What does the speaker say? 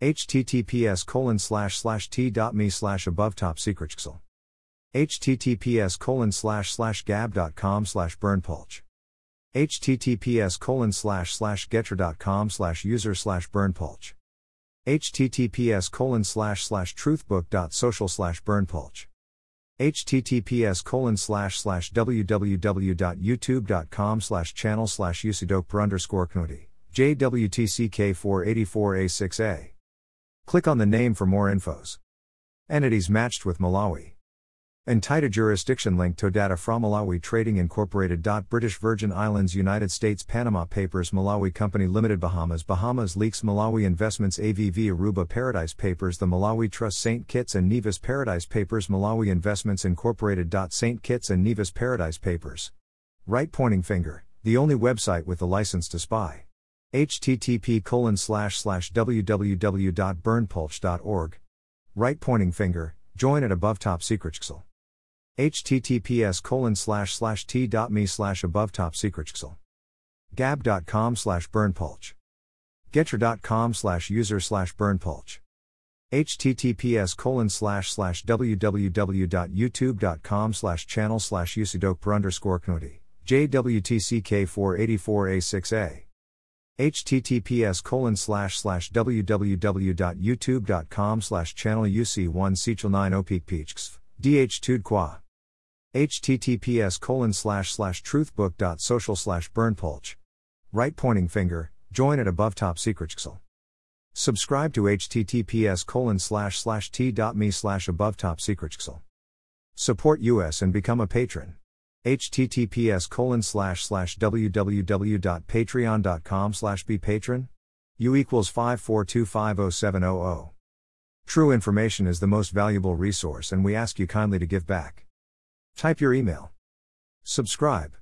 Https colon slash slash t.me slash above top secret https colon slash slash gab.com slash berndpulch https colon slash slash getter.com slash user slash berndpulch https colon slash slash truthbook.social slash berndpulch https colon slash slash www.youtube.com slash channel slash usidok underscore knudi jwtck 484a6a click on the name for more infos entities matched with malawi Entita jurisdiction link to data from Malawi Trading Incorporated. British Virgin Islands United States Panama Papers Malawi Company Limited Bahamas Bahamas Leaks Malawi Investments AVV Aruba Paradise Papers The Malawi Trust St. Kitts and Nevis Paradise Papers Malawi Investments Incorporated. St. Kitts and Nevis Paradise Papers. Right pointing finger, the only website with the license to spy. Http colon slash slash www.berndpulch.org. Right pointing finger, join at above top secret https colon slash slash t.me slash above top secret gab.com slash berndpulch getter.com slash user slash berndpulch https colon slash slash www.youtube.com slash channel slash usidok underscore knudi jwtck 484a6a https colon slash slash www.youtube.com slash channel uc1 sechel 9 opik dh2 qua. https colon slash slash truthbook.social slash berndpulch right pointing finger join at above top secret subscribe to https colon slash slash t.me slash above top secret support us and become a patron https colon slash slash www.patreon.com slash be patron u equals 542507000 true information is the most valuable resource and we ask you kindly to give back Type your email. Subscribe.